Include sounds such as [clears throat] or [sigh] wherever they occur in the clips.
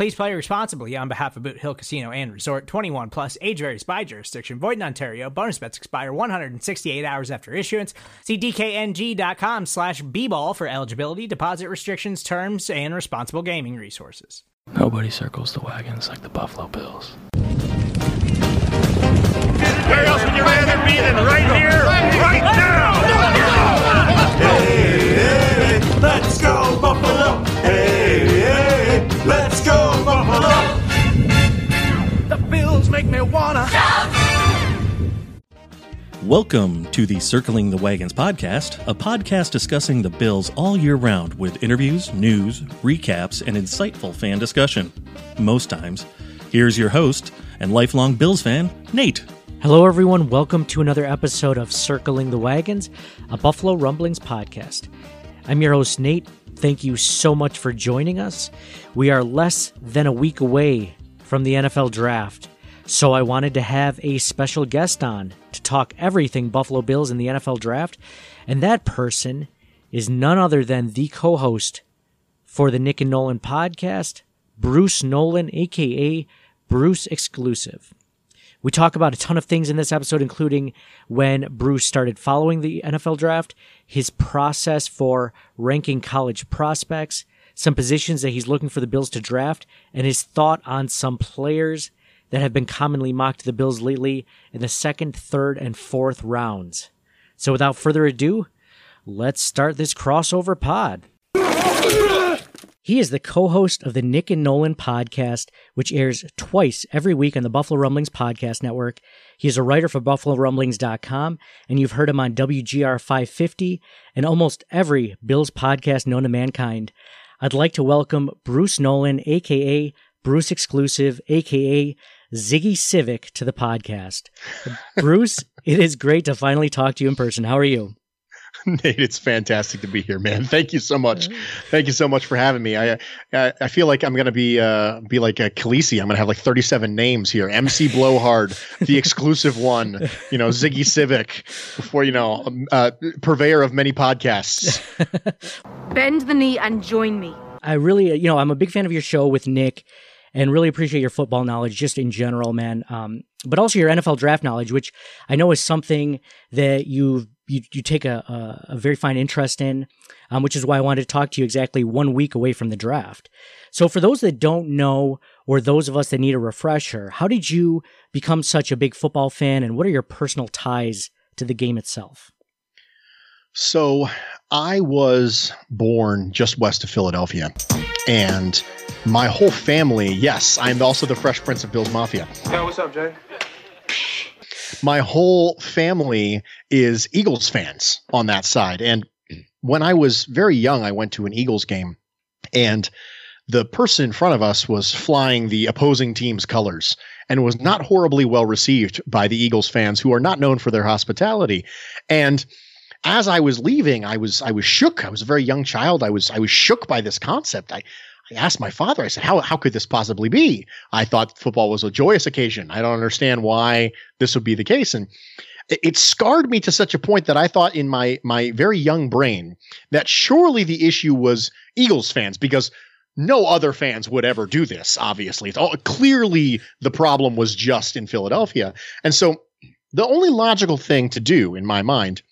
Please play responsibly on behalf of Boot Hill Casino and Resort 21 plus age varies by jurisdiction. Void in Ontario. Bonus bets expire 168 hours after issuance. See DKNG.com slash B-ball for eligibility, deposit restrictions, terms, and responsible gaming resources. Nobody circles the wagons like the Buffalo Bills. Where else would you rather be than right here, right now? Hey, hey, let's go Buffalo. Make me wanna. Welcome to the Circling the Wagons podcast, a podcast discussing the Bills all year round with interviews, news, recaps, and insightful fan discussion. Most times. Here's your host and lifelong Bills fan, Nate. Hello, everyone. Welcome to another episode of Circling the Wagons, a Buffalo Rumblings podcast. I'm your host, Nate. Thank you so much for joining us. We are less than a week away from the NFL draft, so I wanted to have a special guest on to talk everything Buffalo Bills in the NFL draft, and that person is none other than the co host for the Nick and Nolan podcast, Bruce Nolan, aka Bruce Exclusive. We talk about a ton of things in this episode, including when Bruce started following the NFL draft, his process for ranking college prospects, some positions that he's looking for the Bills to draft, and his thought on some players that have been commonly mocked the Bills lately in the second, third, and fourth rounds. So without further ado, let's start this crossover pod. He is the co host of the Nick and Nolan podcast, which airs twice every week on the Buffalo Rumblings Podcast Network. He is a writer for BuffaloRumblings.com, and you've heard him on WGR 550 and almost every Bills podcast known to mankind. I'd like to welcome Bruce Nolan, aka Bruce Exclusive, aka Ziggy Civic, to the podcast. Bruce, it is great to finally talk to you in person. How are you? [laughs] Nate, it's fantastic to be here, man. Thank you so much. Thank you so much for having me. I I, I feel like I'm gonna be uh be like a Khaleesi. I'm gonna have like 37 names here. MC Blowhard, the exclusive one. You know, Ziggy Civic, before you know, um, uh, purveyor of many podcasts. [laughs] Bend the knee and join me. I really, you know, I'm a big fan of your show with Nick and really appreciate your football knowledge just in general, man. Um, but also your NFL draft knowledge, which I know is something that you've you, you take a, a, a very fine interest in, um, which is why I wanted to talk to you exactly one week away from the draft. So, for those that don't know, or those of us that need a refresher, how did you become such a big football fan, and what are your personal ties to the game itself? So, I was born just west of Philadelphia, and my whole family, yes, I'm also the Fresh Prince of Bill's Mafia. Yo, what's up, Jay? my whole family is Eagles fans on that side. And when I was very young, I went to an Eagles game and the person in front of us was flying the opposing team's colors and was not horribly well received by the Eagles fans who are not known for their hospitality. And as I was leaving, I was I was shook. I was a very young child. I was I was shook by this concept. I I asked my father, I said, how, how could this possibly be? I thought football was a joyous occasion. I don't understand why this would be the case. And it, it scarred me to such a point that I thought in my, my very young brain that surely the issue was Eagles fans because no other fans would ever do this, obviously. It's all, clearly the problem was just in Philadelphia. And so the only logical thing to do in my mind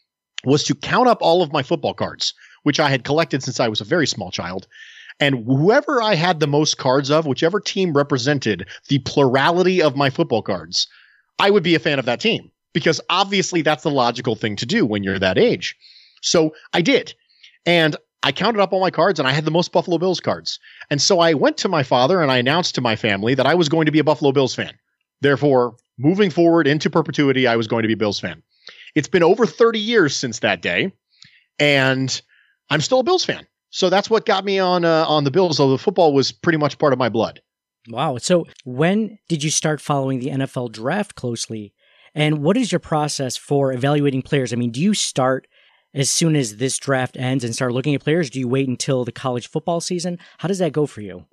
was to count up all of my football cards, which I had collected since I was a very small child, and whoever I had the most cards of, whichever team represented the plurality of my football cards, I would be a fan of that team because obviously that's the logical thing to do when you're that age. So I did. And I counted up all my cards and I had the most Buffalo Bills cards. And so I went to my father and I announced to my family that I was going to be a Buffalo Bills fan. Therefore, moving forward into perpetuity, I was going to be a Bills fan. It's been over 30 years since that day, and I'm still a Bills fan. So that's what got me on uh, on the Bills. Although the football was pretty much part of my blood. Wow. So when did you start following the NFL draft closely? And what is your process for evaluating players? I mean, do you start as soon as this draft ends and start looking at players? Do you wait until the college football season? How does that go for you?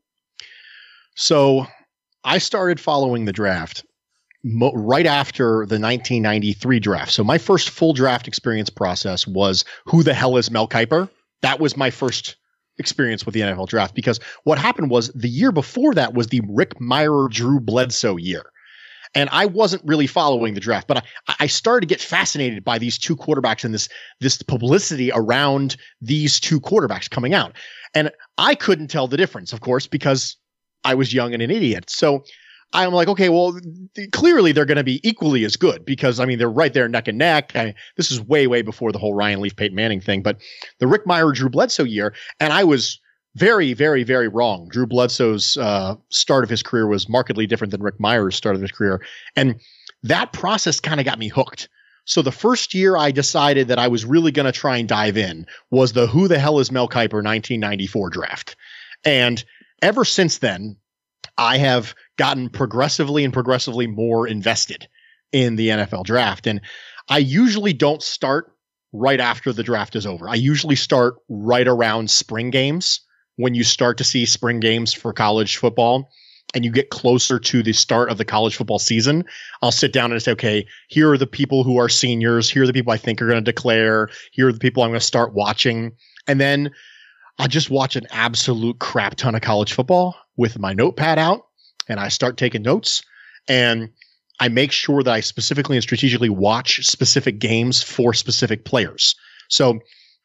So I started following the draft mo- right after the 1993 draft. So my first full draft experience process was who the hell is Mel Kiper? That was my first experience with the NFL draft because what happened was the year before that was the Rick Mirer Drew Bledsoe year. And I wasn't really following the draft, but I, I started to get fascinated by these two quarterbacks and this this publicity around these two quarterbacks coming out. And I couldn't tell the difference, of course, because I was young and an idiot. So I'm like, okay, well, th- clearly they're going to be equally as good because I mean they're right there neck and neck. I, this is way, way before the whole Ryan Leaf, Peyton Manning thing, but the Rick Mirer Drew Bledsoe year, and I was very, very, very wrong. Drew Bledsoe's uh, start of his career was markedly different than Rick Mirer's start of his career, and that process kind of got me hooked. So the first year I decided that I was really going to try and dive in was the Who the Hell is Mel Kiper 1994 draft, and ever since then, I have gotten progressively and progressively more invested in the NFL draft. And I usually don't start right after the draft is over. I usually start right around spring games when you start to see spring games for college football and you get closer to the start of the college football season, I'll sit down and say, okay, here are the people who are seniors. Here are the people I think are going to declare. Here are the people I'm going to start watching. And then I just watch an absolute crap ton of college football with my notepad out and I start taking notes and I make sure that I specifically and strategically watch specific games for specific players. So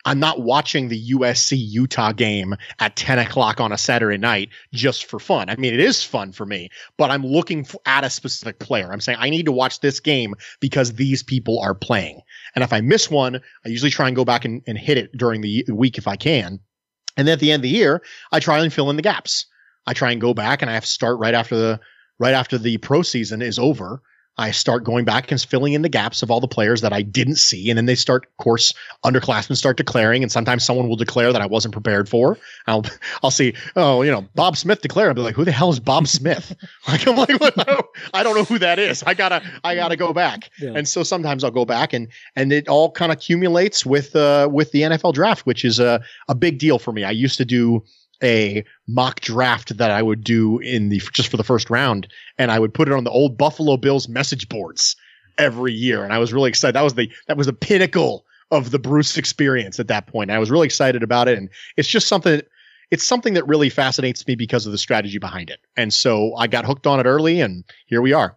I'm not watching the USC Utah game at 10 o'clock on a Saturday night just for fun. I mean, it is fun for me, but I'm looking at a specific player. I'm saying I need to watch this game because these people are playing. And if I miss one, I usually try and go back and, and hit it during the week if I can. And then at the end of the year, I try and fill in the gaps. I try and go back and I have to start right after the right after the pro season is over. I start going back and filling in the gaps of all the players that I didn't see. And then they start, of course, underclassmen start declaring. And sometimes someone will declare that I wasn't prepared for. I'll, [laughs] I'll see, oh, you know, Bob Smith declare. I'll be like, who the hell is Bob Smith? [laughs] like, I'm like, I don't, I don't know who that is. I gotta, I gotta go back. Yeah. And so sometimes I'll go back and, and it all kind of accumulates with, uh, with the NFL draft, which is a, a big deal for me. I used to do a mock draft that I would do in the just for the first round, and I would put it on the old Buffalo Bills message boards every year, and I was really excited. That was the that was the pinnacle of the Bruce experience at that point. I was really excited about it, and it's just something. It's something that really fascinates me because of the strategy behind it, and so I got hooked on it early, and here we are.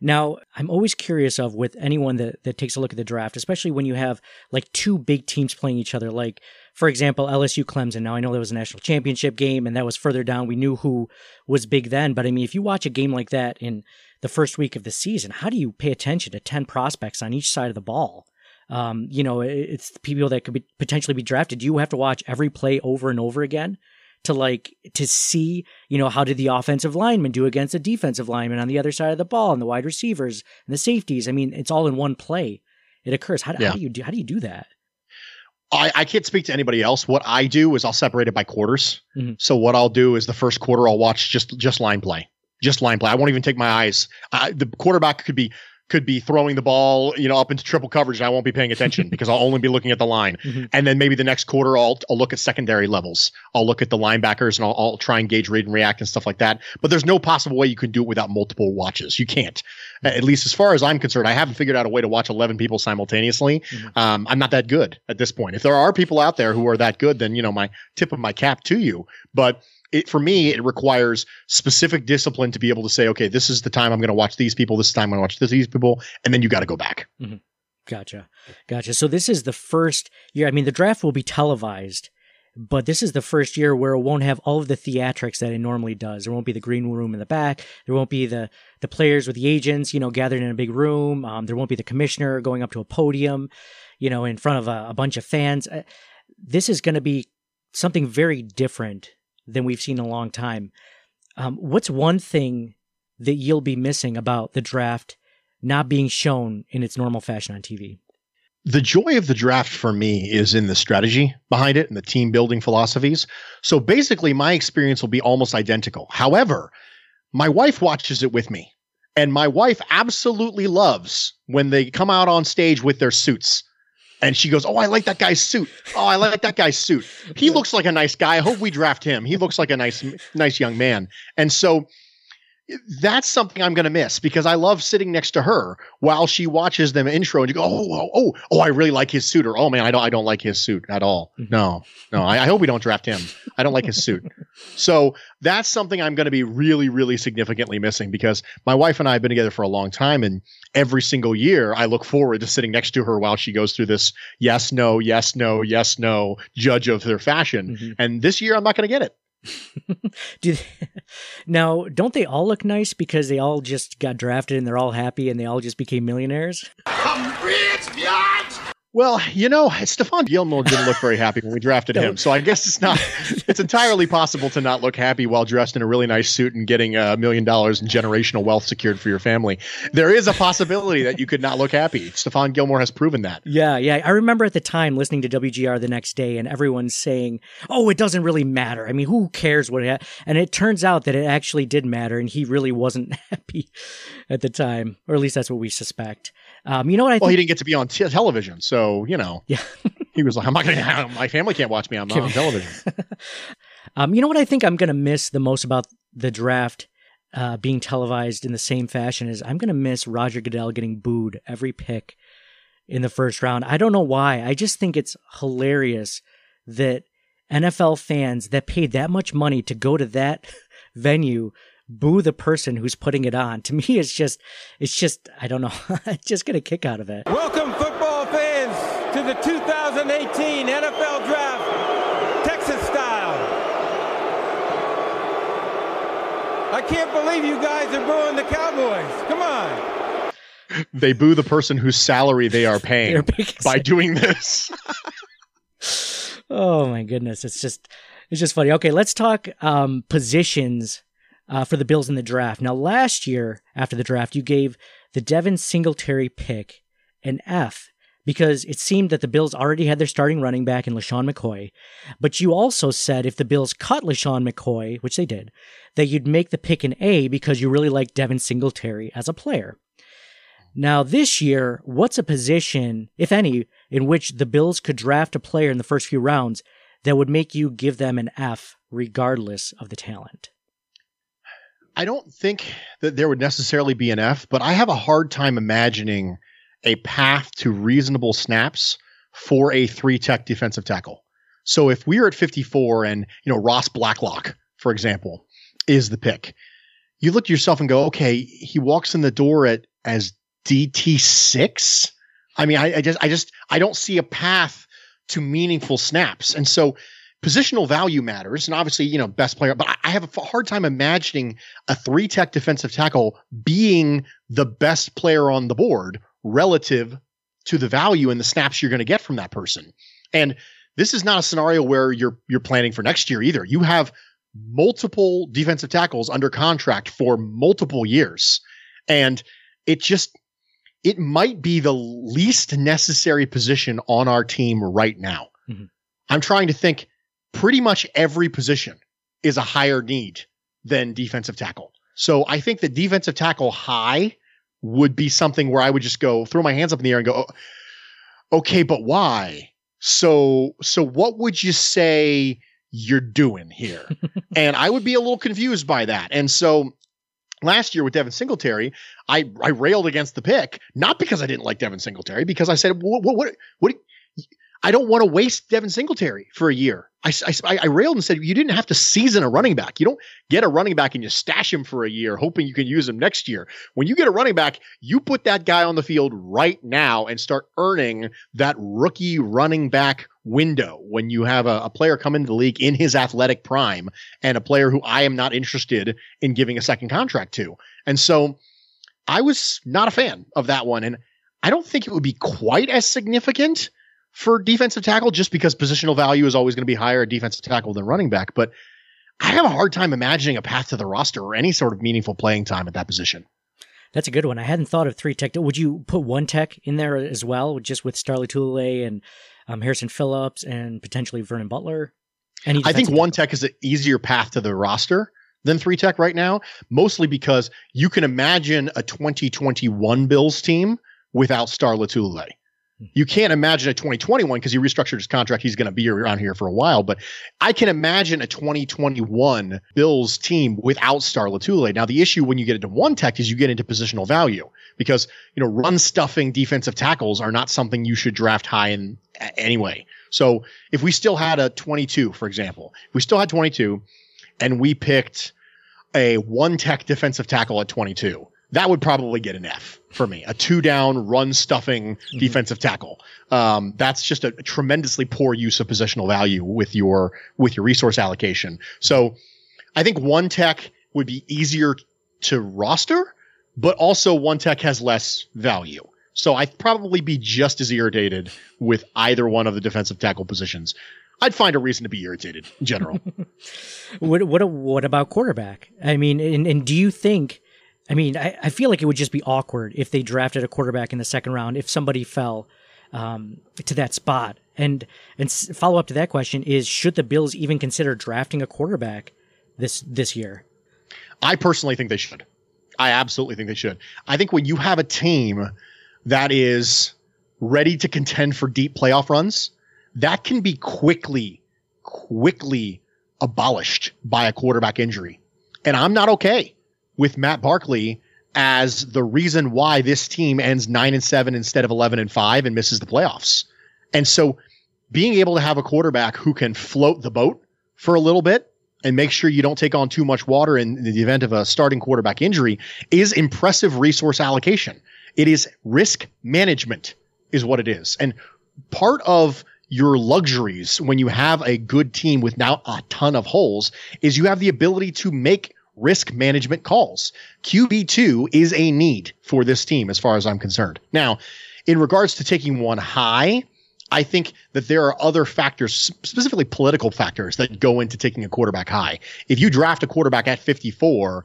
Now, I'm always curious of with anyone that, that takes a look at the draft, especially when you have like two big teams playing each other. Like, for example, LSU Clemson. Now, I know there was a national championship game and that was further down. We knew who was big then. But I mean, if you watch a game like that in the first week of the season, how do you pay attention to 10 prospects on each side of the ball? Um, you know, it's people that could be potentially be drafted. You have to watch every play over and over again to like to see you know how did the offensive lineman do against the defensive lineman on the other side of the ball and the wide receivers and the safeties i mean it's all in one play it occurs how, Yeah. how do you do how do you do that I, I can't speak to anybody else. What I do is I'll separate it by quarters. Mhm. So what I'll do is the first quarter I'll watch just just line play, just line play. I won't even take my eyes. I, the quarterback could be could be throwing the ball, you know, up into triple coverage, and I won't be paying attention [laughs] because I'll only be looking at the line. Mhm. And then maybe the next quarter I'll I'll look at secondary levels. I'll look at the linebackers and I'll, I'll try and gauge read and react and stuff like that. But there's no possible way you can do it without multiple watches. You can't. At least as far as I'm concerned, I haven't figured out a way to watch 11 people simultaneously. Um, I'm not that good at this point. If there are people out there who are that good, then you know my tip of my cap to you. But it, for me, it requires specific discipline to be able to say, okay, this is the time I'm going to watch these people. This time I'm going to watch these people, and then you got to go back. Gotcha. Gotcha. So this is the first year. I mean, the draft will be televised but this is the first year where it won't have all of the theatrics that it normally does. There won't be the green room in the back. There won't be the the players with the agents, you know, gathered in a big room. Um, there won't be the commissioner going up to a podium, you know, in front of a, a bunch of fans. Uh, this is going to be something very different than we've seen in a long time. Um, what's one thing that you'll be missing about the draft not being shown in its normal fashion on TV? the joy of the draft for me is in the strategy behind it and the team building philosophies. So basically, my experience will be almost identical. However, my wife watches it with me, and my wife absolutely loves when they come out on stage with their suits. And she goes, Oh, I like that guy's suit. Oh, I like that guy's suit. He looks like a nice guy. I hope we draft him. He looks like a nice, nice young man. And so that's something I'm going to miss because I love sitting next to her while she watches them intro and you go, oh, oh, oh, oh, I really like his suit, or oh man, I don't, I don't like his suit at all. Mhm. No, no, I, I hope we don't draft him. I don't like his suit. [laughs] So that's something I'm going to be really, really significantly missing because my wife and I have been together for a long time, and every single year I look forward to sitting next to her while she goes through this yes, no, yes, no, yes, no judge of their fashion. Mhm. And this year I'm not going to get it. [laughs] Do they, [laughs] now, don't they all look nice because they all just got drafted and they're all happy and they all just became millionaires? Well, you know, Stephon Gilmore didn't look very happy when we drafted [laughs] him, so I guess it's not. It's entirely possible to not look happy while dressed in a really nice suit and getting a million dollars in generational wealth secured for your family. There is a possibility that you could not look happy. Stephon Gilmore has proven that. Yeah, yeah. I remember at the time listening to WGR the next day and everyone saying, "Oh, it doesn't really matter. I mean, who cares what?" It and it turns out that it actually did matter, and he really wasn't [laughs] happy at the time, or at least that's what we suspect. Um, you know what I Well, he didn't get to be on t- television, so you know, Yeah. [laughs] he was like, "I'm not going [laughs] to. My family can't watch me. I'm not on television." [laughs] Um, you know what I think I'm going to miss the most about the draft uh, being televised in the same fashion is I'm going to miss Roger Goodell getting booed every pick in the first round. I don't know why. I just think it's hilarious that NFL fans that paid that much money to go to that venue boo the person who's putting it on. To me, it's just, it's just, I don't know. [laughs] I just get a kick out of it. Welcome, football fans, to the 2018 NFL Draft, Texas style. I can't believe you guys are booing the Cowboys. Come on. they boo the person whose salary they are paying [laughs] by doing this. [laughs] Oh my goodness, it's just it's just funny. Okay, let's talk um, positions uh, for the Bills in the draft. Now, last year after the draft, you gave the Devin Singletary pick an F because it seemed that the Bills already had their starting running back in LeSean McCoy. But you also said if the Bills cut LeSean McCoy, which they did, that you'd make the pick an A because you really like Devin Singletary as a player. Now, this year, what's a position, if any, in which the Bills could draft a player in the first few rounds that would make you give them an F regardless of the talent? I don't think that there would necessarily be an F, but I have a hard time imagining a path to reasonable snaps for a three tech defensive tackle. So if we are at 54 and, you know, Ross Blacklock, for example, is the pick, you look at yourself and go, okay, he walks in the door at as DT6. I mean, I, I just, I just, I don't see a path to meaningful snaps. And so positional value matters. And obviously, you know, best player, but I, have a hard time imagining a three tech defensive tackle being the best player on the board relative to the value and the snaps you're going to get from that person. And this is not a scenario where you're you're planning for next year either. You have multiple defensive tackles under contract for multiple years. And it just it might be the least necessary position on our team right now. Mhm. I'm trying to think pretty much every position is a higher need than defensive tackle. So I think that defensive tackle high would be something where I would just go throw my hands up in the air and go, "Oh, okay, but why? So, so what would you say you're doing here? [laughs] and I would be a little confused by that. And so last year with Devin Singletary, I, I railed against the pick, not because I didn't like Devin Singletary, because I said, what, what, what, what I don't want to waste Devin Singletary for a year. I, I, I railed and said, you didn't have to season a running back. You don't get a running back and you stash him for a year, hoping you can use him next year. When you get a running back, you put that guy on the field right now and start earning that rookie running back window when you have a, a, player come into the league in his athletic prime and a player who I am not interested in giving a second contract to. And so I was not a fan of that one. And I don't think it would be quite as significant for defensive tackle just because positional value is always going to be higher at defensive tackle than running back. But I have a hard time imagining a path to the roster or any sort of meaningful playing time at that position. That's a good one. I hadn't thought of three tech. Would you put one tech in there as well, just with Star Lotulelei and um, Harrison Phillips and potentially Vernon Butler? I think one tech is an easier path to the roster than three tech right now, mostly because you can imagine a 2021 Bills team without Star Lotulelei. Hmm. You can't imagine a 2021 because he restructured his contract. He's going to be around here for a while, but I can imagine a 2021 Bills team without Star Lotulelei. Now, the issue when you get into one tech is you get into positional value because, you know, run stuffing defensive tackles are not something you should draft high in anyway. So if we still had a 22, for example, if we still had 22 and we picked a one tech defensive tackle at 22, that would probably get an F for me. A two down run stuffing mm-hmm. defensive tackle. Um, that's just a, a tremendously poor use of positional value with your with your resource allocation. So I think one tech would be easier to roster, but also one tech has less value. So I'd probably be just as irritated with either one of the defensive tackle positions. I'd find a reason to be irritated in general. [laughs] what what what about quarterback? I mean, and, and do you think I mean, I, I feel like it would just be awkward if they drafted a quarterback in the second round if somebody fell um, to that spot. And and follow up to that question is: Should the Bills even consider drafting a quarterback this this year? I personally think they should. I absolutely think they should. I think when you have a team that is ready to contend for deep playoff runs, that can be quickly, quickly abolished by a quarterback injury. And I'm not okay with Matt Barkley as the reason why this team ends nine and seven instead of 11 and five and misses the playoffs. And so being able to have a quarterback who can float the boat for a little bit and make sure you don't take on too much water in the event of a starting quarterback injury is impressive resource allocation. It is risk management is what it is. And part of your luxuries when you have a good team with now a ton of holes is you have the ability to make risk management calls. QB2 is a need for this team as far as I'm concerned. Now, in regards to taking one high, I think that there are other factors, specifically political factors, that go into taking a quarterback high. If you draft a quarterback at 54,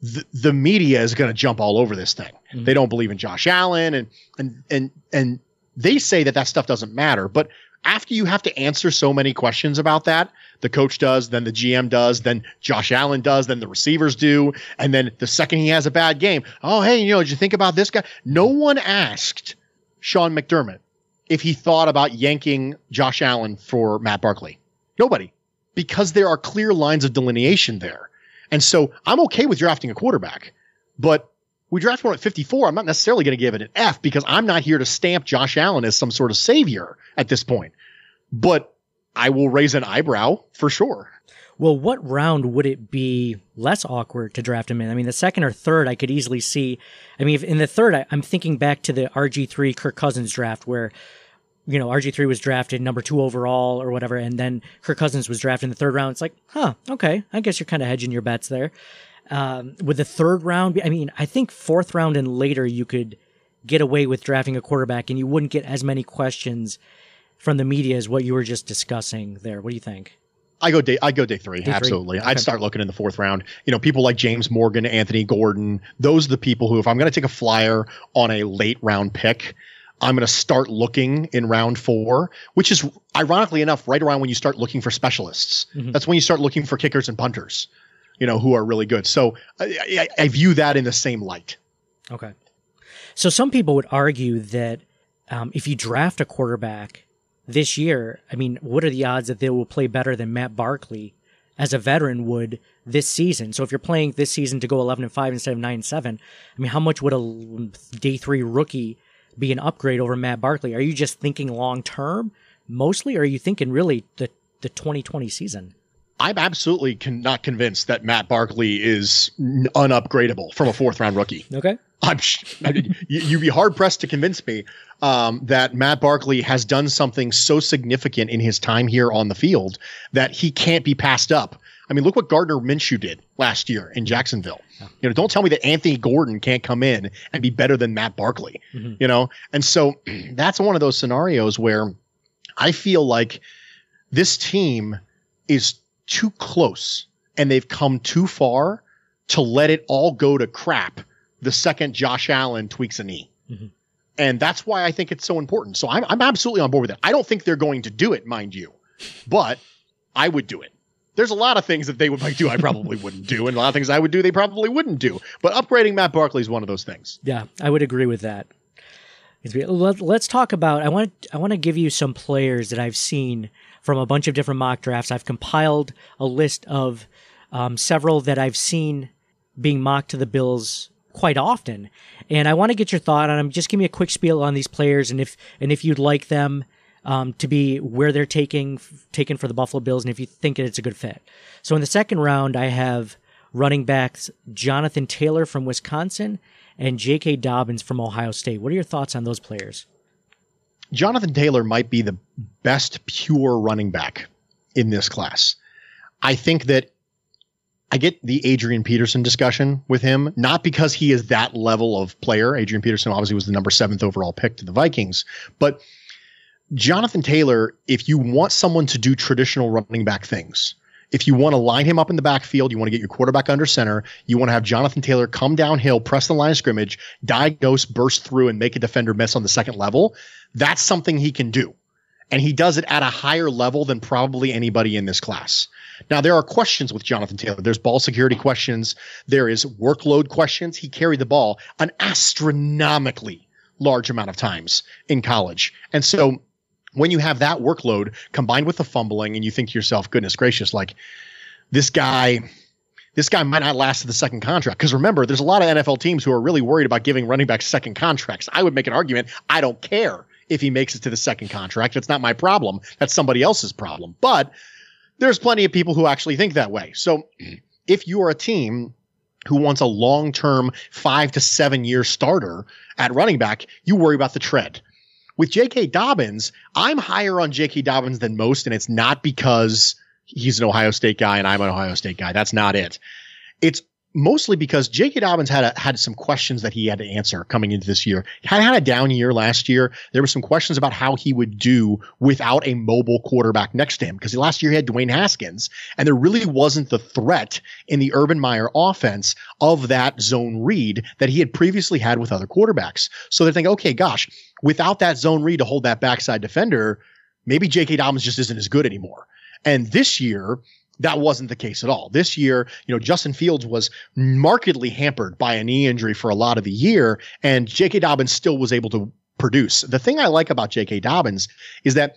the, the media is going to jump all over this thing. Mm-hmm. They don't believe in Josh Allen, and and and and they say that that stuff doesn't matter. But after you have to answer so many questions about that, the coach does, then the GM does, then Josh Allen does, then the receivers do, and then the second he has a bad game, oh hey, you know, did you think about this guy? No one asked Sean McDermott if he thought about yanking Josh Allen for Matt Barkley. Nobody, because there are clear lines of delineation there. And so I'm okay with drafting a quarterback, but we draft one at 54. I'm not necessarily going to give it an F because I'm not here to stamp Josh Allen as some sort of savior at this point. But I will raise an eyebrow for sure. Well, what round would it be less awkward to draft him in? I mean, the second or third, I could easily see. I mean, in the third, I, am thinking back to the RG3 Kirk Cousins draft where, you know, RG3 was drafted number two overall or whatever, and then Kirk Cousins was drafted in the third round. It's like, huh, okay, I guess you're kind of hedging your bets there. Um, with the third round, I mean, I think fourth round and later, you could get away with drafting a quarterback and you wouldn't get as many questions from the media as what you were just discussing there. What do you think? I go day I go day three. Day absolutely. i I'd start looking in the fourth round. You know, people like James Morgan, Anthony Gordon, those are the people who, if I'm going to take a flyer on a late round pick, I'm going to start looking in round four, which is ironically enough, right around when you start looking for specialists. Mm-hmm. That's when you start looking for kickers and punters, you know, who are really good. So I, I, I view that in the same light. Okay. So some people would argue that um, if you draft a quarterback this year, I mean, what are the odds that they will play better than Matt Barkley as a veteran would this season? So if you're playing this season to go 11 and 5 instead of 9 and 7, I mean, how much would a day 3 rookie be an upgrade over Matt Barkley? Are you just thinking long term mostly or are you thinking really the the 2020 season? I'm absolutely con- not convinced that Matt Barkley is unupgradable from a fourth round rookie. Okay. I'm [laughs] you'd be hard pressed to convince me um, that Matt Barkley has done something so significant in his time here on the field that he can't be passed up. I mean, look what Gardner Minshew did last year in Jacksonville. You know, don't tell me that Anthony Gordon can't come in and be better than Matt Barkley. Mm-hmm. You know, and so [clears throat] that's one of those scenarios where I feel like this team is too close and they've come too far to let it all go to crap the second Josh Allen tweaks a knee. Mm-hmm. And that's why I think it's so important. So I'm, I'm absolutely on board with it. I don't think they're going to do it, mind you, but I would do it. There's a lot of things that they would like do I probably [laughs] wouldn't do, and a lot of things I would do they probably wouldn't do. But upgrading Matt Barkley is one of those things. Yeah, I would agree with that. Let's talk about. I want I want to give you some players that I've seen from a bunch of different mock drafts. I've compiled a list of um, several that I've seen being mocked to the Bills quite often. And I want to get your thought on them. Just give me a quick spiel on these players and if and if you'd like them um, to be where they're taking taken for the Buffalo Bills and if you think it's a good fit. So in the second round, I have running backs Jonathan Taylor from Wisconsin and J.K. Dobbins from Ohio State. What are your thoughts on those players? Jonathan Taylor might be the best pure running back in this class. I think that I get the Adrian Peterson discussion with him, not because he is that level of player. Adrian Peterson obviously was the number seventh overall pick to the Vikings, but Jonathan Taylor, if you want someone to do traditional running back things, if you want to line him up in the backfield, you want to get your quarterback under center, you want to have Jonathan Taylor come downhill, press the line of scrimmage, diagnose, burst through, and make a defender miss on the second level, that's something he can do. And he does it at a higher level than probably anybody in this class. Now, there are questions with Jonathan Taylor. There's ball security questions. There is workload questions. He carried the ball an astronomically large amount of times in college. And so when you have that workload combined with the fumbling and you think to yourself, goodness gracious, like this guy, this guy might not last to the second contract. Because remember, there's a lot of NFL teams who are really worried about giving running backs second contracts. I would make an argument. I don't care if he makes it to the second contract. It's not my problem. That's somebody else's problem. But there's plenty of people who actually think that way. So [clears throat] if you are a team who wants a long term five to seven year starter at running back, you worry about the tread. With J.K. Dobbins, I'm higher on J.K. Dobbins than most, and it's not because he's an Ohio State guy and I'm an Ohio State guy. That's not it. It's mostly because J.K. Dobbins had a, had some questions that he had to answer coming into this year. He had had a down year last year. There were some questions about how he would do without a mobile quarterback next to him because last year he had Dwayne Haskins, and there really wasn't the threat in the Urban Meyer offense of that zone read that he had previously had with other quarterbacks. So they're thinking, okay, gosh, without that zone read to hold that backside defender, maybe J.K. Dobbins just isn't as good anymore. And this year, that wasn't the case at all. This year, you know, Justin Fields was markedly hampered by a knee injury for a lot of the year, and J.K. Dobbins still was able to produce. The thing I like about J.K. Dobbins is that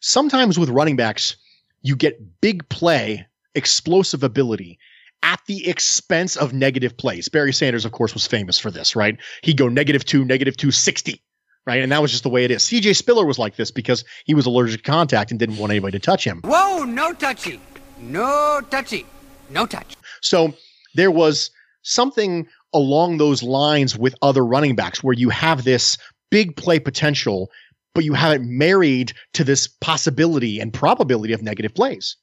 sometimes with running backs, you get big play, explosive ability at the expense of negative plays. Barry Sanders, of course, was famous for this, right? He'd go negative two, negative two, 60 right? And that was just the way it is. CJ Spiller was like this because he was allergic to contact and didn't want anybody to touch him. Whoa, no touchy. No touchy. No touch. So there was something along those lines with other running backs where you have this big play potential, but you have it married to this possibility and probability of negative plays.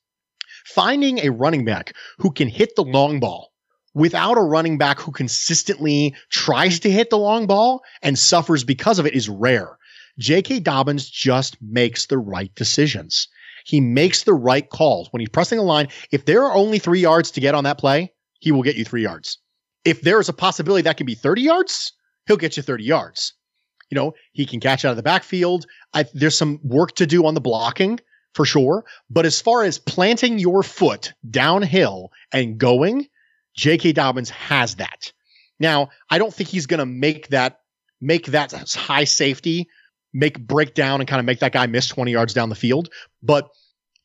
Finding a running back who can hit the long ball without a running back who consistently tries to hit the long ball and suffers because of it is rare. J.K. Dobbins just makes the right decisions. He makes the right calls. When he's pressing a line, if there are only three yards to get on that play, he will get you three yards. If there is a possibility that can be 30 yards, he'll get you 30 yards. You know, he can catch out of the backfield. I, there's some work to do on the blocking for sure. But as far as planting your foot downhill and going, J.K. Dobbins has that. Now, I don't think he's going to make that make that high safety make break down and kind of make that guy miss 20 yards down the field. But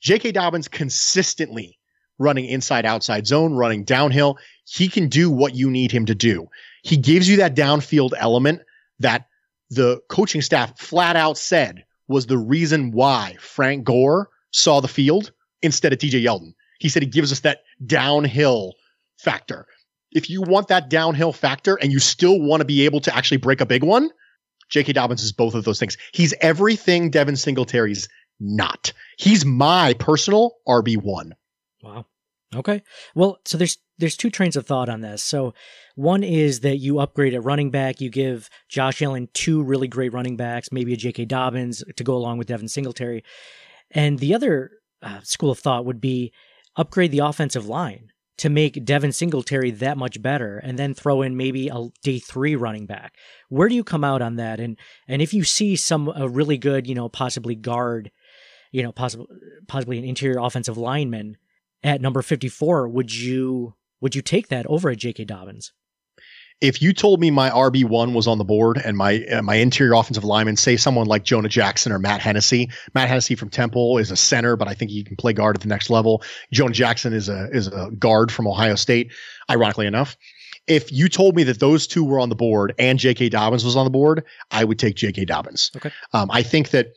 J.K. Dobbins consistently running inside outside zone, running downhill, he can do what you need him to do. He gives you that downfield element that the coaching staff flat out said was the reason why Frank Gore saw the field instead of TJ Yeldon. He said he gives us that downhill factor. if you want that downhill factor and you still want to be able to actually break a big one, J.K. Dobbins is both of those things. He's everything Devin Singletary's not. He's my personal RB1. Wow. Okay. Well, so there's there's two trains of thought on this. So one is that you upgrade at running back, you give Josh Allen two really great running backs, maybe a J.K. Dobbins to go along with Devin Singletary. And the other uh, school of thought would be upgrade the offensive line to make Devin Singletary that much better and then throw in maybe a day three running back. Where do you come out on that? And and if you see some a really good, you know, possibly guard, you know, possibly possibly an interior offensive lineman at number 54, would you would you take that over at J.K. Dobbins? If you told me my RB one was on the board and my uh, my interior offensive lineman, say someone like Jonah Jackson or Matt Hennessy, Matt Hennessy from Temple is a center, but I think he can play guard at the next level. Jonah Jackson is a is a guard from Ohio State, ironically enough. If you told me that those two were on the board and J.K. Dobbins was on the board, I would take J.K. Dobbins. Okay. Um, I think that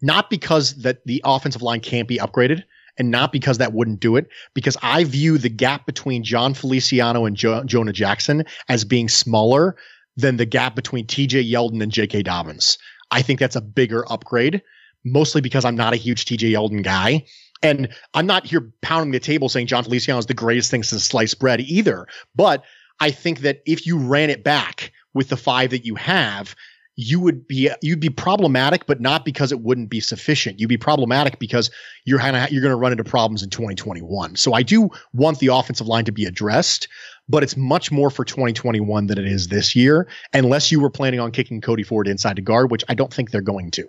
not because that the offensive line can't be upgraded, and not because that wouldn't do it, because I view the gap between Jon Feliciano and jo- Jonah Jackson as being smaller than the gap between TJ Yeldon and J.K. Dobbins. I think that's a bigger upgrade, mostly because I'm not a huge TJ Yeldon guy. And I'm not here pounding the table saying Jon Feliciano is the greatest thing since sliced bread either. But I think that if you ran it back with the five that you have, you would be you'd be problematic, but not because it wouldn't be sufficient. You'd be problematic because you're gonna, you're going to run into problems in 2021. So I do want the offensive line to be addressed, but it's much more for 2021 than it is this year, unless you were planning on kicking Cody Ford inside to guard, which I don't think they're going to.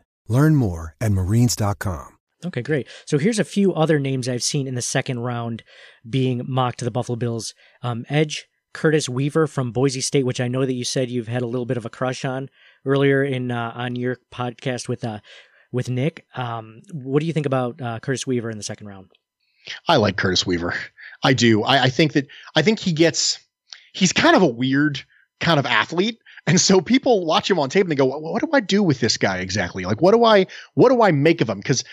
Learn more at marines.com. Okay, great. So here's a few other names I've seen in the second round being mocked to the Buffalo Bills. Um, Edge Curtis Weaver from Boise State, which I know that you said you've had a little bit of a crush on earlier in uh, on your podcast with uh, with Nick. Um, what do you think about uh, Curtis Weaver in the second round? I like Curtis Weaver. I do. I, I think that I think he gets. He's kind of a weird kind of athlete. And so people watch him on tape and they go, what, do I do with this guy exactly? Like, what do I, what do I make of him? Because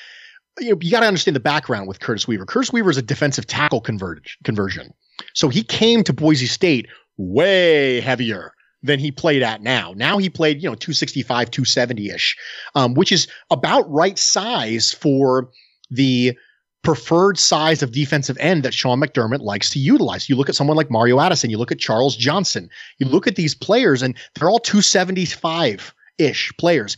you know, you got to understand the background with Curtis Weaver. Curtis Weaver is a defensive tackle converge, conversion. So he came to Boise State way heavier than he played at now. Now he played, you know, 265, 270 ish, um, which is about right size for the preferred size of defensive end that Sean McDermott likes to utilize. You look at someone like Mario Addison, you look at Charles Johnson, you look at these players, and they're all 275 ish players.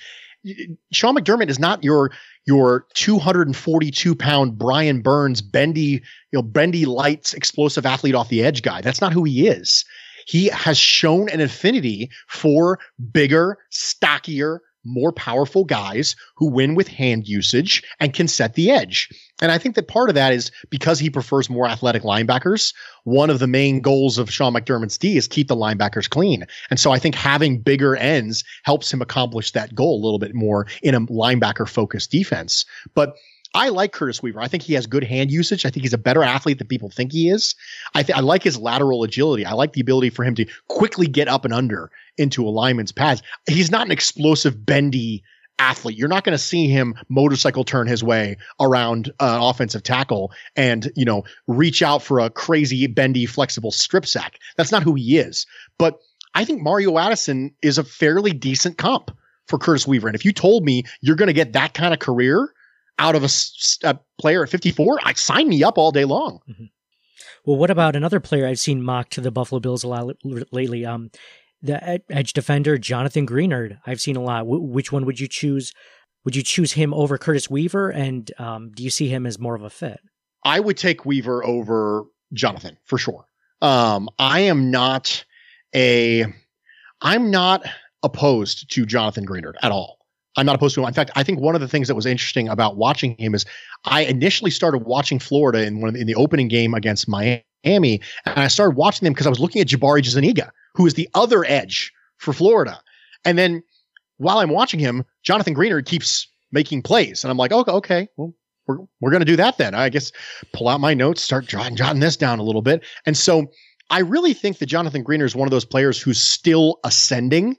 Sean McDermott is not your your 242 pound Brian Burns bendy, you know, bendy lights explosive athlete off the edge guy. That's not who he is. He has shown an affinity for bigger, stockier, more powerful guys who win with hand usage and can set the edge. And I think that part of that is because he prefers more athletic linebackers. One of the main goals of Sean McDermott's D is keep the linebackers clean. And so I think having bigger ends helps him accomplish that goal a little bit more in a linebacker focused defense. But I like Curtis Weaver. I think he has good hand usage. I think he's a better athlete than people think he is. I think I like his lateral agility. I like the ability for him to quickly get up and under into a lineman's pads. He's not an explosive, bendy athlete. You're not going to see him motorcycle turn his way around an offensive tackle and, you know, reach out for a crazy, bendy, flexible strip sack. That's not who he is. But I think Mario Addison is a fairly decent comp for Curtis Weaver. And if you told me you're going to get that kind of career out of a, a player at 54, I'd sign me up all day long. Mm-hmm. Well, what about another player I've seen mocked to the Buffalo Bills a lot lately? Um, the edge defender Jonathan Greenard. I've seen a lot. W- which one would you choose? Would you choose him over Curtis Weaver? And um, do you see him as more of a fit? I would take Weaver over Jonathan for sure. Um, I am not a, I'm not opposed to Jonathan Greenard at all. I'm not opposed to him. In fact, I think one of the things that was interesting about watching him is I initially started watching Florida in one the, in the opening game against Miami, and I started watching them because I was looking at Jabari Zuniga, who is the other edge for Florida. And then while I'm watching him, Jonathan Greenard keeps making plays, and I'm like, okay, okay, well, we're we're gonna do that then. I guess pull out my notes, start jotting, jotting this down a little bit, and so I really think that Jonathan Greenard is one of those players who's still ascending,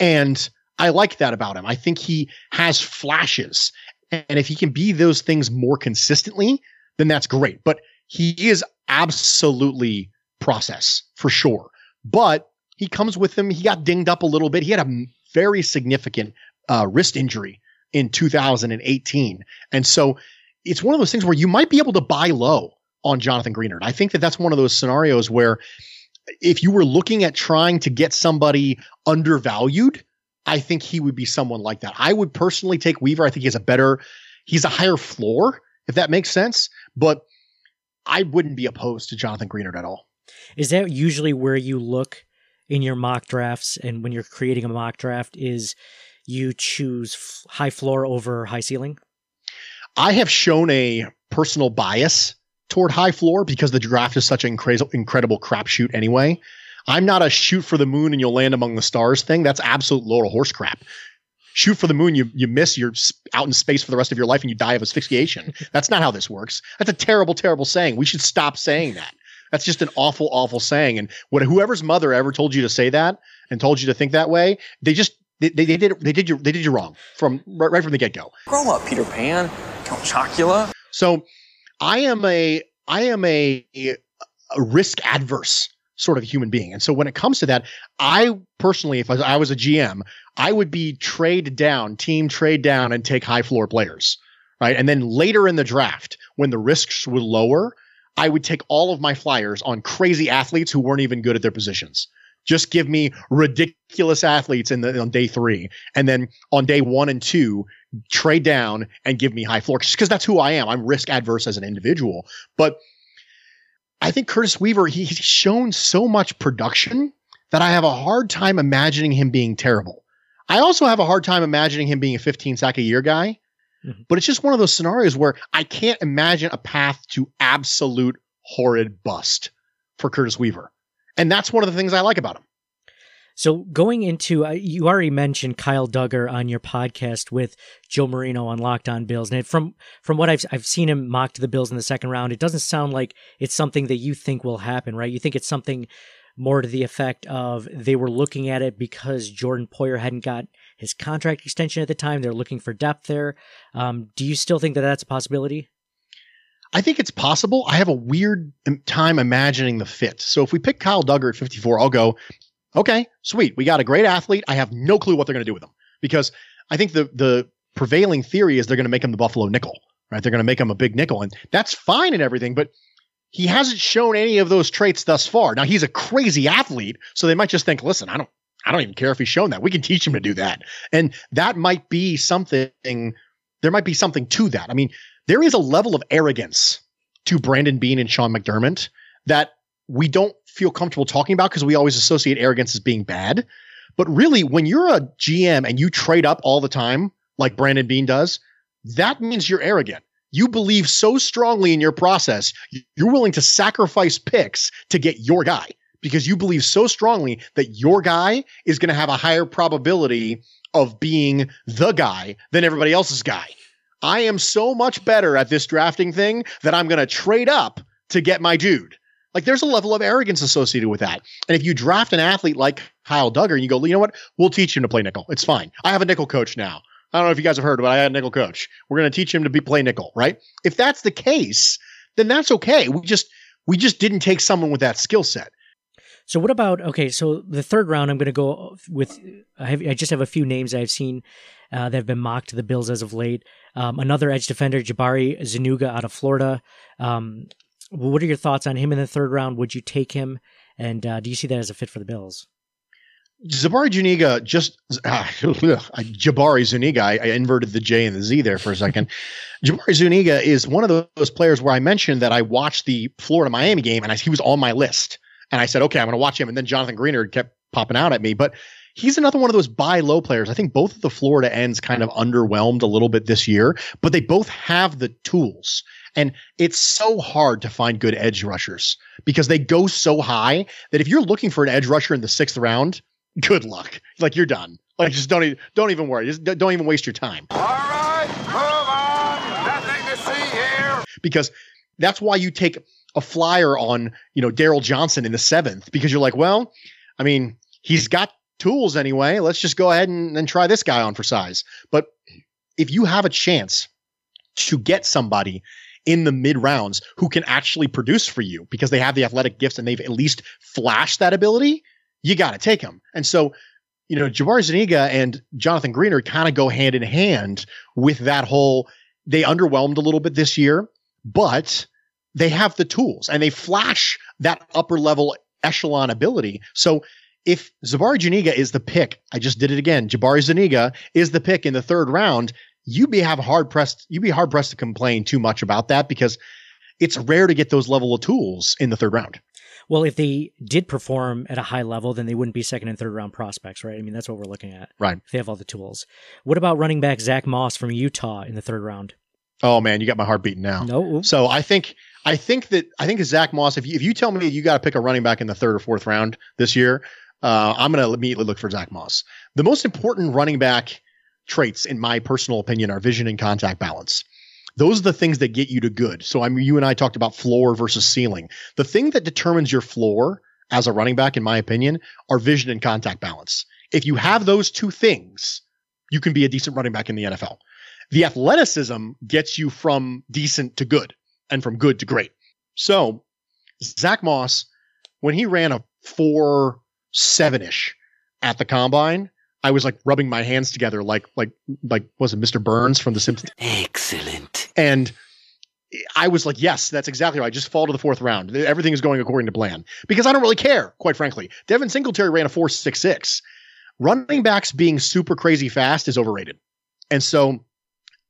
and I like that about him. I think he has flashes. And if he can be those things more consistently, then that's great. But he is absolutely process for sure. But he comes with him. He got dinged up a little bit. He had a very significant uh, wrist injury in 2018. And so it's one of those things where you might be able to buy low on Jonathan Greenard. I think that that's one of those scenarios where if you were looking at trying to get somebody undervalued, I think he would be someone like that. I would personally take Weaver. I think he has a better, he's a higher floor, if that makes sense. But I wouldn't be opposed to Jonathan Greenard at all. Is that usually where you look in your mock drafts and when you're creating a mock draft? Is you choose f- high floor over high ceiling? I have shown a personal bias toward high floor because the draft is such an incredible, incredible crapshoot anyway. I'm not a shoot for the moon and you'll land among the stars thing. That's absolute load of horse crap. Shoot for the moon, you you miss, you're out in space for the rest of your life and you die of asphyxiation. [laughs] That's not how this works. That's a terrible, terrible saying. We should stop saying that. That's just an awful, awful saying. And what whoever's mother ever told you to say that and told you to think that way, they just they, they, they did they did you they did you wrong from right, right from the get go. Grow up, Peter Pan, Count Chocula. So I am a I am a, a risk adverse sort of a human being. And so when it comes to that, I personally, if I was a GM, I would be trade down, team trade down and take high floor players. Right. And then later in the draft, when the risks were lower, I would take all of my flyers on crazy athletes who weren't even good at their positions. Just give me ridiculous athletes in the on day three, and then on day one and two, trade down and give me high floor because that's who I am. I'm risk adverse as an individual, but I think Curtis Weaver, he's shown so much production that I have a hard time imagining him being terrible. I also have a hard time imagining him being a 15 sack a year guy, mm-hmm. but it's just one of those scenarios where I can't imagine a path to absolute horrid bust for Curtis Weaver. And that's one of the things I like about him. So going into, uh, you already mentioned Kyle Dugger on your podcast with Joe Marino on Locked On Bills, and it, from from what I've I've seen him mock the Bills in the second round, it doesn't sound like it's something that you think will happen, right? You think it's something more to the effect of they were looking at it because Jordan Poyer hadn't got his contract extension at the time. They're looking for depth there. Um, do you still think that that's a possibility? I think it's possible. I have a weird time imagining the fit. So if we pick Kyle Dugger at 54, I'll go, okay, sweet. We got a great athlete. I have no clue what they're going to do with him because I think the the prevailing theory is they're going to make him the Buffalo nickel, right? They're going to make him a big nickel, and that's fine and everything, but he hasn't shown any of those traits thus far. Now he's a crazy athlete, so they might just think, listen, I don't, I don't even care if he's shown that. We can teach him to do that, and that might be something. There might be something to that. I mean, there is a level of arrogance to Brandon Beane and Sean McDermott that we don't feel comfortable talking about because we always associate arrogance as being bad. But really, when you're a GM and you trade up all the time, like Brandon Beane does, that means you're arrogant. You believe so strongly in your process, you're willing to sacrifice picks to get your guy because you believe so strongly that your guy is going to have a higher probability of being the guy than everybody else's guy. I am so much better at this drafting thing that I'm going to trade up to get my dude. Like there's a level of arrogance associated with that. And if you draft an athlete like Kyle Dugger and you go, you know what? We'll teach him to play nickel. It's fine. I have a nickel coach now. I don't know if you guys have heard, but I had a nickel coach. We're going to teach him to be play nickel, right? If that's the case, then that's okay. We just we just didn't take someone with that skill set. So what about okay? So the third round, I'm going to go with. I, have, I just have a few names I've seen uh, that have been mocked to the Bills as of late. Um, another edge defender, Jabari Zuniga out of Florida. Um, What are your thoughts on him in the third round? Would you take him? And uh, do you see that as a fit for the Bills? Jabari Zuniga just uh, [laughs] [laughs] Jabari Zuniga. I, I, inverted the J and the Z there for a second. [laughs] Jabari Zuniga is one of those players where I mentioned that I watched the Florida Miami game and I, he was on my list, and I said, okay, I'm going to watch him. And then Jonathan Greenard kept popping out at me, but he's another one of those buy low players. I think both of the Florida ends kind of underwhelmed a little bit this year, but they both have the tools. And it's so hard to find good edge rushers because they go so high that if you're looking for an edge rusher in the sixth round, good luck. Like you're done. Like just don't even don't even worry. Just don't even waste your time. All right, move on. Nothing to see here. Because that's why you take a flyer on you know Darryl Johnson in the seventh because you're like, well, I mean, he's got tools anyway. Let's just go ahead and, and try this guy on for size. But if you have a chance to get somebody in the mid rounds who can actually produce for you because they have the athletic gifts and they've at least flashed that ability, you got to take them. And so, you know, Jabari Zuniga and Jonathan Greenard kind of go hand in hand with that whole. They underwhelmed a little bit this year, but they have the tools and they flash that upper level echelon ability. So if Jabari Zuniga is the pick, I just did it again. Jabari Zuniga is the pick in the third round. You'd be have hard pressed. You'd be hard pressed to complain too much about that because it's rare to get those level of tools in the third round. Well, if they did perform at a high level, then they wouldn't be second and third round prospects, right? I mean, that's what we're looking at. Right. If they have all the tools. What about running back Zach Moss from Utah in the third round? Oh man, you got my heart beating now. No. So I think I think that I think Zach Moss. If you if you tell me you got to pick a running back in the third or fourth round this year, uh, I'm going to immediately look for Zach Moss. The most important running back traits, in my personal opinion, are vision and contact balance. Those are the things that get you to good. So I'm you and I talked about floor versus ceiling. The thing that determines your floor as a running back, in my opinion, are vision and contact balance. If you have those two things, you can be a decent running back in the NFL. The athleticism gets you from decent to good and from good to great. So Zach Moss, when he ran a four seven ish at the combine, I was like rubbing my hands together, like like like was it Mr. Burns from The Simpsons? Excellent. And I was like, yes, that's exactly right. Just fall to the fourth round. Everything is going according to plan because I don't really care, quite frankly. Devin Singletary ran a four six six. Running backs being super crazy fast is overrated, and so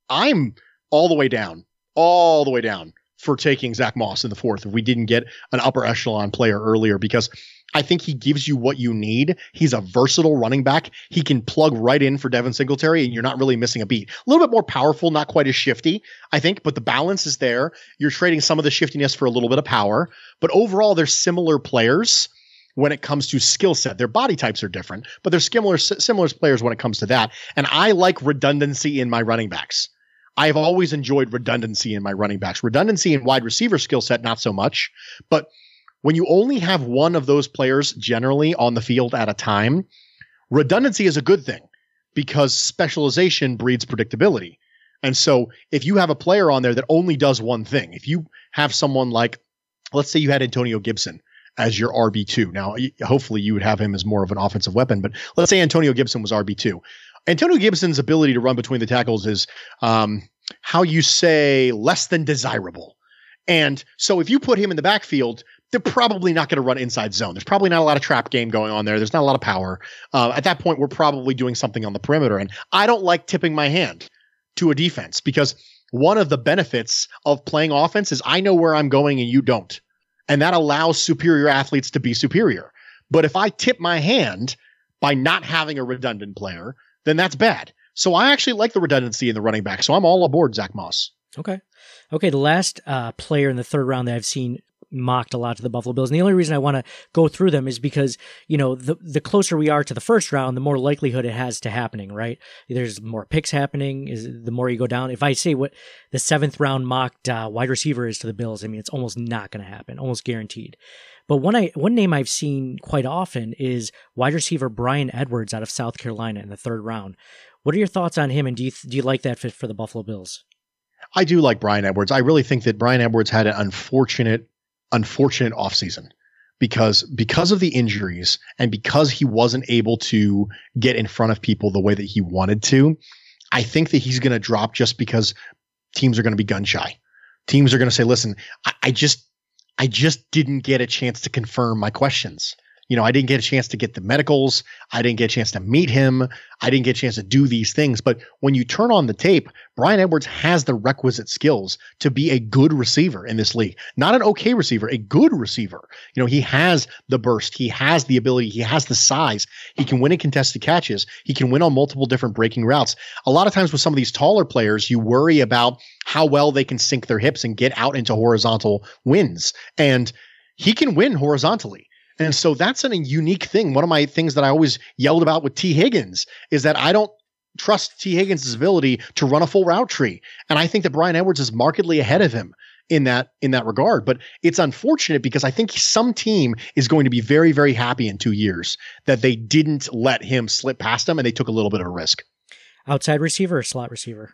I'm all the way down, all the way down for taking Zach Moss in the fourth if we didn't get an upper echelon player earlier because I think he gives you what you need. He's a versatile running back. He can plug right in for Devin Singletary, and you're not really missing a beat. A little bit more powerful, not quite as shifty, I think, but the balance is there. You're trading some of the shiftiness for a little bit of power, but overall, they're similar players when it comes to skill set. Their body types are different, but they're similar similar players when it comes to that. And I like redundancy in my running backs. I have always enjoyed redundancy in my running backs. Redundancy in wide receiver skill set, not so much, but when you only have one of those players generally on the field at a time, redundancy is a good thing because specialization breeds predictability. And so if you have a player on there that only does one thing, if you have someone like, let's say you had Antonio Gibson as your RB2. Now, hopefully you would have him as more of an offensive weapon, but let's say Antonio Gibson was RB2. Antonio Gibson's ability to run between the tackles is um, how you say less than desirable. And so if you put him in the backfield, they're probably not going to run inside zone. There's probably not a lot of trap game going on there. There's not a lot of power. Uh, at that point, we're probably doing something on the perimeter. And I don't like tipping my hand to a defense because one of the benefits of playing offense is I know where I'm going and you don't. And that allows superior athletes to be superior. But if I tip my hand by not having a redundant player, then that's bad. So I actually like the redundancy in the running back. So I'm all aboard Zach Moss. Okay. Okay. The last uh, player in the third round that I've seen mocked a lot to the Buffalo Bills. And the only reason I want to go through them is because, you know, the the closer we are to the first round, the more likelihood it has to happening, right? There's more picks happening, is the more you go down. If I say what the seventh round mocked uh, wide receiver is to the Bills, I mean it's almost not going to happen, almost guaranteed. But one I one name I've seen quite often is wide receiver Bryan Edwards out of South Carolina in the third round. What are your thoughts on him, and do you do you like that fit for the Buffalo Bills? I do like Bryan Edwards. I really think that Bryan Edwards had an unfortunate unfortunate offseason because because of the injuries and because he wasn't able to get in front of people the way that he wanted to, I think that he's going to drop just because teams are going to be gun shy. Teams are going to say, "Listen, I, I, just I just didn't get a chance to confirm my questions. You know, I didn't get a chance to get the medicals. I didn't get a chance to meet him. I didn't get a chance to do these things. But when you turn on the tape, Bryan Edwards has the requisite skills to be a good receiver in this league. Not an okay receiver, a good receiver. You know, he has the burst, he has the ability, he has the size. He can win in contested catches. He can win on multiple different breaking routes. A lot of times with some of these taller players, you worry about how well they can sink their hips and get out into horizontal wins. And he can win horizontally. And so that's a unique thing. One of my things that I always yelled about with Tee Higgins is that I don't trust Tee Higgins' ability to run a full route tree. And I think that Bryan Edwards is markedly ahead of him in that in that regard. But it's unfortunate because I think some team is going to be very, very happy in two years that they didn't let him slip past them and they took a little bit of a risk. Outside receiver or slot receiver?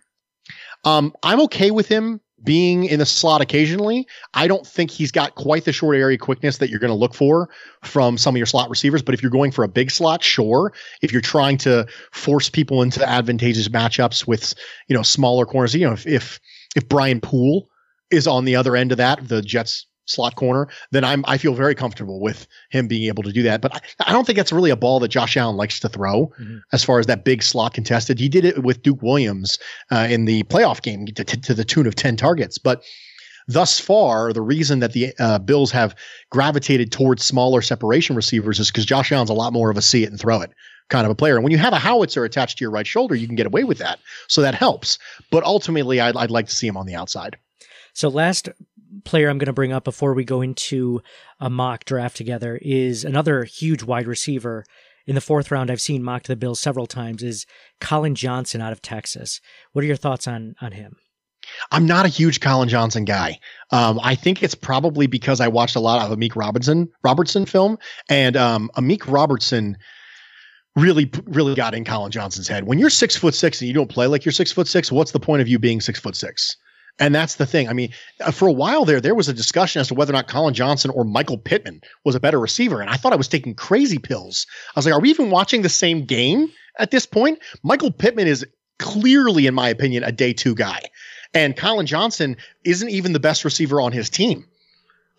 Um, I'm okay with him being in the slot occasionally. I don't think he's got quite the short area quickness that you're going to look for from some of your slot receivers. But if you're going for a big slot, sure. If you're trying to force people into advantageous matchups with, you know, smaller corners, you know, if if, if Brian Poole is on the other end of that, the Jets slot corner, then I'm I feel very comfortable with him being able to do that. But I, I don't think that's really a ball that Josh Allen likes to throw mm-hmm. as far as that big slot contested. He did it with Duke Williams uh, in the playoff game to, to, to, the tune of 10 targets. But thus far, the reason that the uh, Bills have gravitated towards smaller separation receivers is because Josh Allen's a lot more of a see it and throw it kind of a player. And when you have a howitzer attached to your right shoulder, you can get away with that. So that helps. But ultimately, I'd, I'd like to see him on the outside. So last player I'm going to bring up before we go into a mock draft together is another huge wide receiver. In the fourth round, I've seen mocked the Bills several times. Is Collin Johnson out of Texas? What are your thoughts on on him? I'm not a huge Collin Johnson guy. Um, I think it's probably because I watched a lot of Amik Robinson Robertson film, and um, Amik Robertson really really got in Collin Johnson's head. When you're six foot six and you don't play like you're six foot six, what's the point of you being six foot six? And that's the thing. I mean, uh, for a while there, there was a discussion as to whether or not Collin Johnson or Michael Pittman was a better receiver. And I thought I was taking crazy pills. I was like, are we even watching the same game at this point? Michael Pittman is clearly, in my opinion, a day two guy. And Collin Johnson isn't even the best receiver on his team.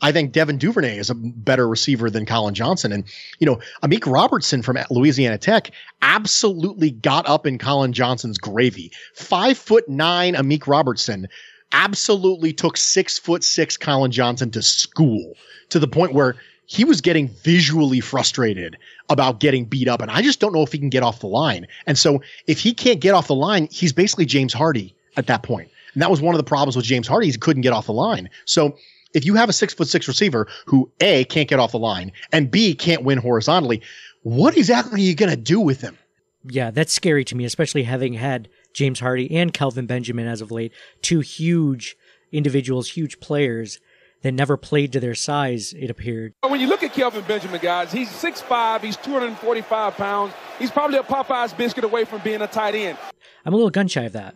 I think Devin Duvernay is a better receiver than Collin Johnson. And, you know, Amik Robertson from Louisiana Tech absolutely got up in Collin Johnson's gravy. Five foot nine Amik Robertson absolutely took six foot six Collin Johnson to school to the point where he was getting visually frustrated about getting beat up. And I just don't know if he can get off the line. And so if he can't get off the line, he's basically James Hardy at that point. And that was one of the problems with James Hardy. He couldn't get off the line. So if you have a six foot six receiver who A can't get off the line and B can't win horizontally, what exactly are you going to do with him? Yeah, that's scary to me, especially having had James Hardy and Kelvin Benjamin as of late, two huge individuals, huge players that never played to their size, it appeared. When you look at Kelvin Benjamin, guys, he's 6'5, he's 245 pounds. He's probably a Popeye's biscuit away from being a tight end. I'm a little gun shy of that.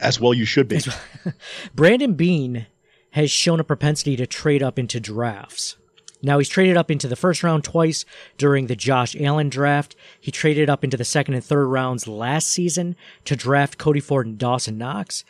As well, you should be. [laughs] Brandon Beane has shown a propensity to trade up into drafts. Now he's traded up into the first round twice during the Josh Allen draft. He traded up into the second and third rounds last season to draft Cody Ford and Dawson Knox.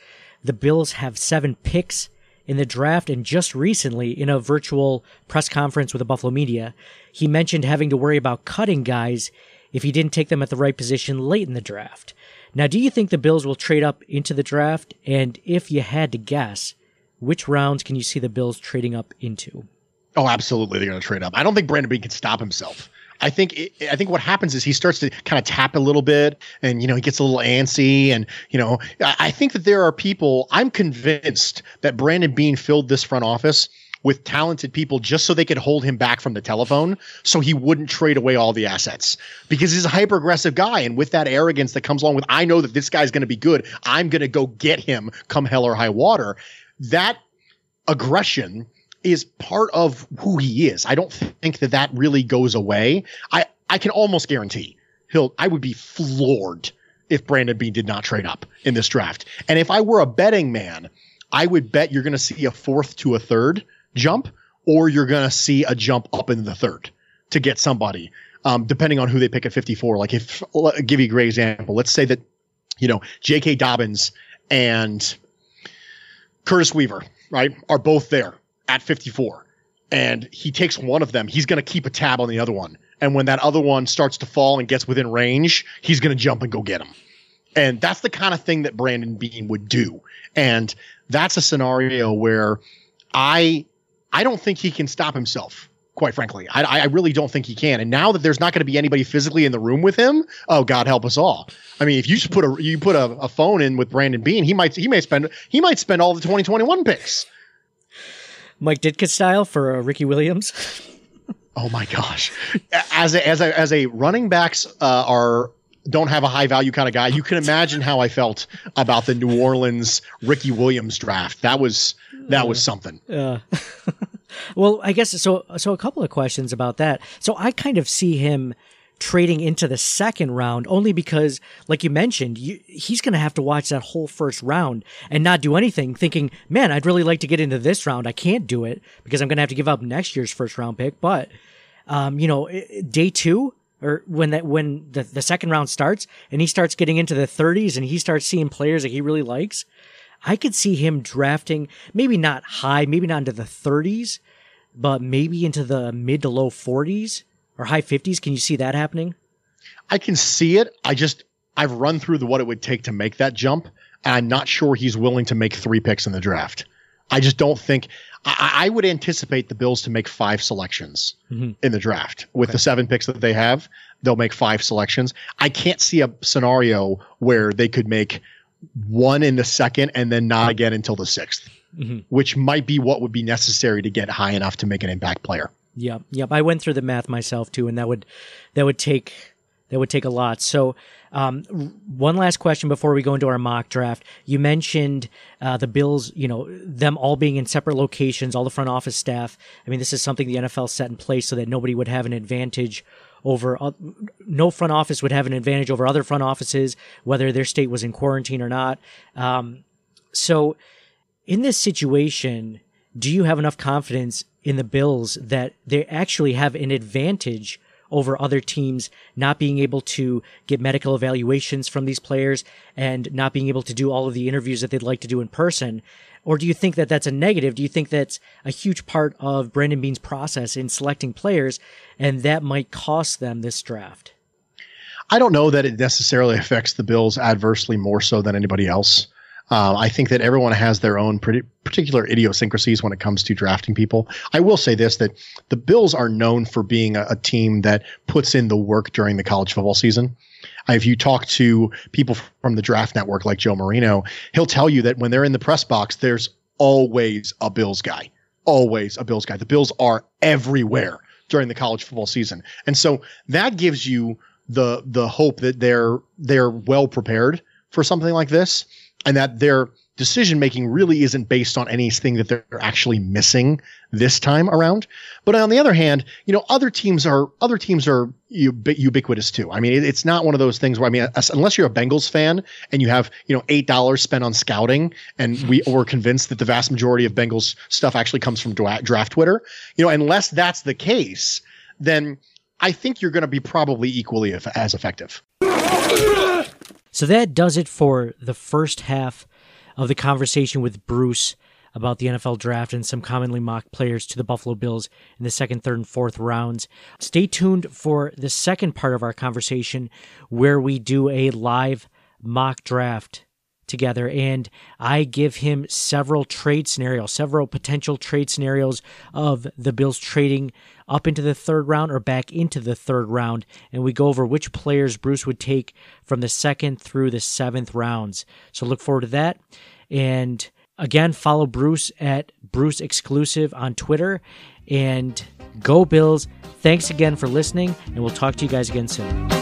The Bills have seven picks in the draft, and just recently, in a virtual press conference with the Buffalo media, he mentioned having to worry about cutting guys if he didn't take them at the right position late in the draft. Now, do you think the Bills will trade up into the draft? And if you had to guess, which rounds can you see the Bills trading up into? Oh, absolutely, they're going to trade up. I don't think Brandon Beane can stop himself. I think I think what happens is he starts to kind of tap a little bit, and you know he gets a little antsy, and you know I think that there are people. I'm convinced that Brandon Beane filled this front office with talented people just so they could hold him back from the telephone, so he wouldn't trade away all the assets because he's a hyper aggressive guy, and with that arrogance that comes along with I know that this guy's going to be good, I'm going to go get him come hell or high water. That aggression is part of who he is. I don't think that that really goes away. I, I can almost guarantee he'll, I would be floored if Brandon Beane did not trade up in this draft. And if I were a betting man, I would bet you're going to see a fourth to a third jump, or you're going to see a jump up in the third to get somebody, um, depending on who they pick at 54. Like if, I'll give you a great example. Let's say that, you know, J.K. Dobbins and Curtis Weaver, right, are both there at 54 and he takes one of them, he's going to keep a tab on the other one. And when that other one starts to fall and gets within range, he's going to jump and go get him. And that's the kind of thing that Brandon Beane would do. And that's a scenario where I I don't think he can stop himself. Quite frankly, I, I really don't think he can. And now that there's not going to be anybody physically in the room with him, oh God help us all. I mean, if you just put a you put a, a phone in with Brandon Beane, he might he may spend he might spend all the 2021 picks. Mike Ditka style for uh, Ricky Williams. [laughs] Oh my gosh! As a, as a, as a running backs uh, are don't have a high value kind of guy, you can imagine how I felt about the New Orleans Ricky Williams draft. That was that was something. Uh, [laughs] well, I guess so. So a couple of questions about that. So I kind of see him trading into the second round only because, like you mentioned, you, he's going to have to watch that whole first round and not do anything, thinking, "Man, I'd really like to get into this round. I can't do it because I'm going to have to give up next year's first round pick." But, um, you know, day two or when that when the, the second round starts and he starts getting into the 30s and he starts seeing players that he really likes, I could see him drafting maybe not high, maybe not into the 30s, but maybe into the mid to low 40s or high 50s. Can you see that happening? I can see it. I just I've run through the what it would take to make that jump, and I'm not sure he's willing to make three picks in the draft. I just don't think I, I would anticipate the Bills to make five selections Mhm. in the draft with the seven picks that they have. They'll make five selections. I can't see a scenario where they could make one in the second and then not again until the 6th Mhm. which might be what would be necessary to get high enough to make an impact player. Yep, yep. I went through the math myself too, and that would that would take that would take a lot. So, um, one last question before we go into our mock draft. You mentioned uh, the Bills, you know, them all being in separate locations, all the front office staff. I mean, this is something the NFL set in place so that nobody would have an advantage over oth- no front office would have an advantage over other front offices, whether their state was in quarantine or not. Um, so, in this situation, do you have enough confidence in the Bills that they actually have an advantage over other teams not being able to get medical evaluations from these players and not being able to do all of the interviews that they'd like to do in person? Or do you think that that's a negative? Do you think that's a huge part of Brandon Beane's process in selecting players and that might cost them this draft? I don't know that it necessarily affects the Bills adversely more so than anybody else. Uh, I think that everyone has their own pretty particular idiosyncrasies when it comes to drafting people. I will say this: that the Bills are known for being a, a team that puts in the work during the college football season. Uh, If you talk to people from the Draft Network, like Joe Marino, he'll tell you that when they're in the press box, there's always a Bills guy, always a Bills guy. The Bills are everywhere during the college football season, and so that gives you the the hope that they're they're well prepared for something like this and that their decision making really isn't based on anything that they're actually missing this time around. But on the other hand you know other teams are other teams are ubi- ubiquitous too. I mean it, it's not one of those things where i mean as- unless you're a bengals fan and you have you know eight dollars spent on scouting and we [laughs] were convinced that the vast majority of bengals stuff actually comes from dra- draft twitter you know unless that's the case then i think you're going to be probably equally as effective So that does it for the first half of the conversation with Bruce about the NFL draft and some commonly mocked players to the Buffalo Bills in the second, third, and fourth rounds. Stay tuned for the second part of our conversation where we do a live mock draft together and I give him several trade scenarios, several potential trade scenarios of the Bills trading up into the third round or back into the third round. And we go over which players Bruce would take from the second through the seventh rounds. So look forward to that. And again, follow Bruce at Bruce Exclusive on Twitter. And go Bills. Thanks again for listening, and we'll talk to you guys again soon.